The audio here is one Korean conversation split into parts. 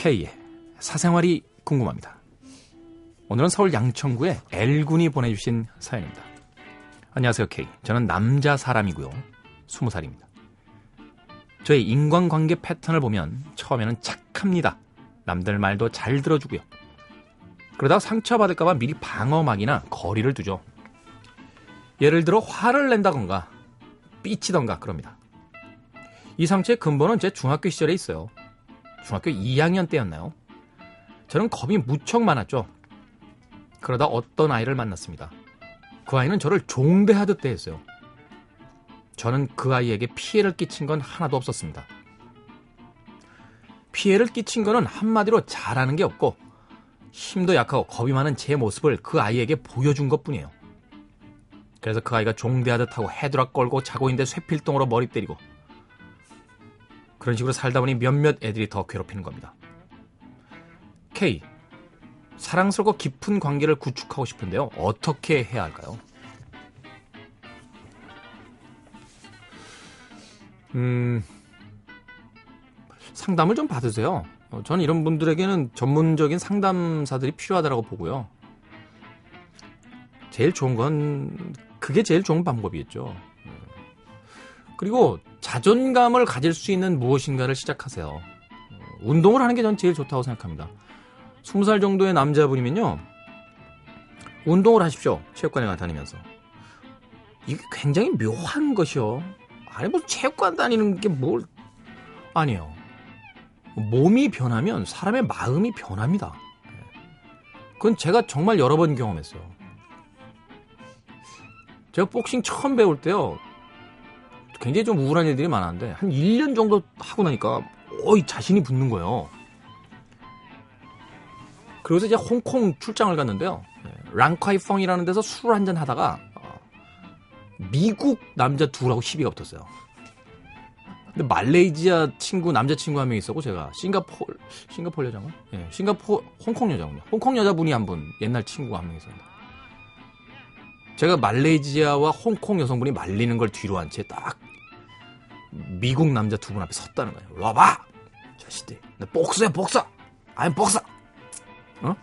K의 사생활이 궁금합니다. 오늘은 서울 양천구의 L군이 보내주신 사연입니다. 안녕하세요, K. 저는 남자 사람이고요. 20살입니다. 저의 인간관계 패턴을 보면 처음에는 착합니다. 남들 말도 잘 들어주고요. 그러다가 상처받을까봐 미리 방어막이나 거리를 두죠. 예를 들어 화를 낸다던가 삐치던가 그럽니다. 이 상처의 근본은 제 중학교 시절에 있어요. 중학교 2학년 때였나요? 저는 겁이 무척 많았죠. 그러다 어떤 아이를 만났습니다. 그 아이는 저를 종대하듯 대했어요. 저는 그 아이에게 피해를 끼친 건 하나도 없었습니다. 피해를 끼친 거는 한마디로 잘하는 게 없고 힘도 약하고 겁이 많은 제 모습을 그 아이에게 보여준 것 뿐이에요. 그래서 그 아이가 종대하듯 하고 헤드락 걸고 자고 있는데 쇠필동으로 머리 때리고 그런 식으로 살다 보니 몇몇 애들이 더 괴롭히는 겁니다. K. 사랑스럽고 깊은 관계를 구축하고 싶은데요. 어떻게 해야 할까요? 음, 상담을 좀 받으세요. 어, 저는 이런 분들에게는 전문적인 상담사들이 필요하다고 보고요. 제일 좋은 건 그게 제일 좋은 방법이겠죠. 그리고 자존감을 가질 수 있는 무엇인가를 시작하세요. 어, 운동을 하는 게 전 제일 좋다고 생각합니다. 20살 정도의 남자분이면요. 운동을 하십시오. 체육관에 다니면서. 이게 굉장히 묘한 것이요. 아니, 뭐 체육관 다니는 게 뭘. 아니에요. 몸이 변하면 사람의 마음이 변합니다. 그건 제가 정말 여러 번 경험했어요. 제가 복싱 처음 배울 때요. 굉장히 좀 우울한 일들이 많았는데 한 1년 정도 하고 나니까 어이 자신이 붙는 거예요. 그래서 이제 홍콩 출장을 갔는데요. 랑카이 펑이라는 데서 술 한잔 하다가 어, 미국 남자 둘하고 시비가 붙었어요. 근데 말레이시아 친구 남자 친구 한 명 있었고 제가 싱가폴 싱가폴 여자가 예, 싱가포 홍콩 여자군요. 홍콩 여자분이 한 분 옛날 친구가 한 명 있었는데 제가 말레이시아와 홍콩 여성분이 말리는 걸 뒤로 한 채 딱 미국 남자 두 분 앞에 섰다는 거예요. 와봐! 자식들. 나 복서야, 복서! I'm 복서! 어?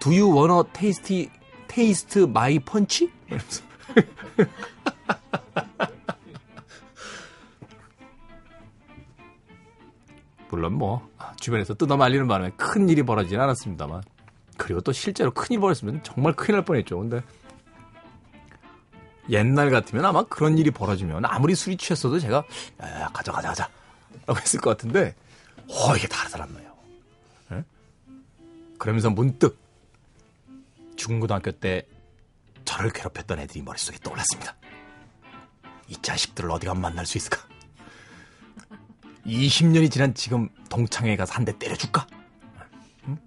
Do you wanna taste, taste my punch? 이러면서. 물론 뭐, 주변에서 뜯어 말리는 바람에 큰 일이 벌어지진 않았습니다만. 그리고 또 실제로 큰일 벌었으면 정말 큰일 날 뻔했죠. 근데 옛날 같으면 아마 그런 일이 벌어지면 아무리 술이 취했어도 제가 야, 야 가자 가자 가자 라고 했을 것 같은데 어 이게 다르더란 말이에요. 네? 그러면서 문득 중고등학교 때 저를 괴롭혔던 애들이 머릿속에 떠올랐습니다. 이 자식들을 어디 가면 만날 수 있을까? 20년이 지난 지금 동창회 가서 한 대 때려줄까? 응?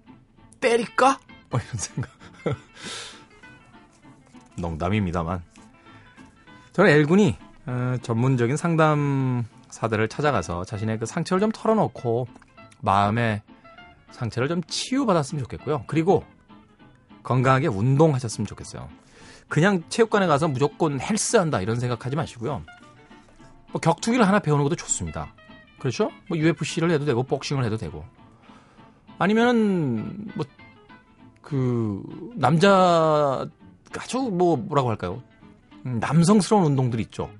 때릴까? 뭐 이런 생각. 농담입니다만 저는 L군이 어, 전문적인 상담사들을 찾아가서 자신의 그 상처를 좀 털어놓고 마음의 상처를 좀 치유받았으면 좋겠고요. 그리고 건강하게 운동하셨으면 좋겠어요. 그냥 체육관에 가서 무조건 헬스한다 이런 생각하지 마시고요. 뭐 격투기를 하나 배우는 것도 좋습니다. 그렇죠? 뭐 UFC를 해도 되고 복싱을 해도 되고 아니면은 뭐 그 남자 아주 뭐 뭐라고 할까요? 음, 남성스러운 운동들이 있죠.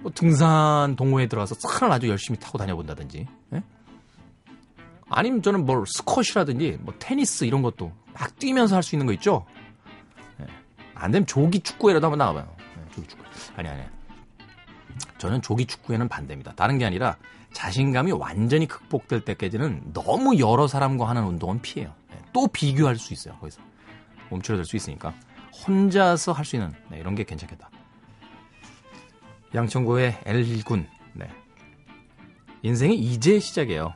뭐 등산 동호회에 들어가서 산을 아주 열심히 타고 다녀본다든지. 예? 아니면 저는 뭘 스쿼시라든지 뭐 테니스 이런 것도 막 뛰면서 할 수 있는 거 있죠. 예. 안 되면 조기 축구회라도 한번 나가봐요. 예, 조기 축구. 아니 아니. 저는 조기 축구회는 반대입니다. 다른 게 아니라 자신감이 완전히 극복될 때까지는 너무 여러 사람과 하는 운동은 피해요. 예. 또 비교할 수 있어요. 거기서 몸치러들 수 있으니까. 혼자서 할 수 있는 네, 이런 게 괜찮겠다. 양천구의 L군. 네. 인생이 이제 시작이에요.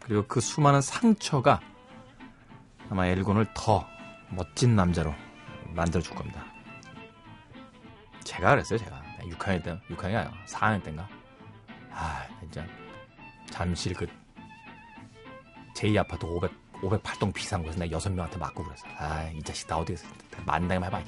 그리고 그 수많은 상처가 아마 L군을 더 멋진 남자로 만들어 줄 겁니다. 제가 그랬어요, 제가. 6학년 때, 6학년이 아니라 4학년 때인가? 아, 진짜. 잠실 그, 제2아파트 500, 508동 비싼 곳에서 내가 6명한테 맞고 그랬어. 아, 이 자식 나 어디 만당이만 해봐.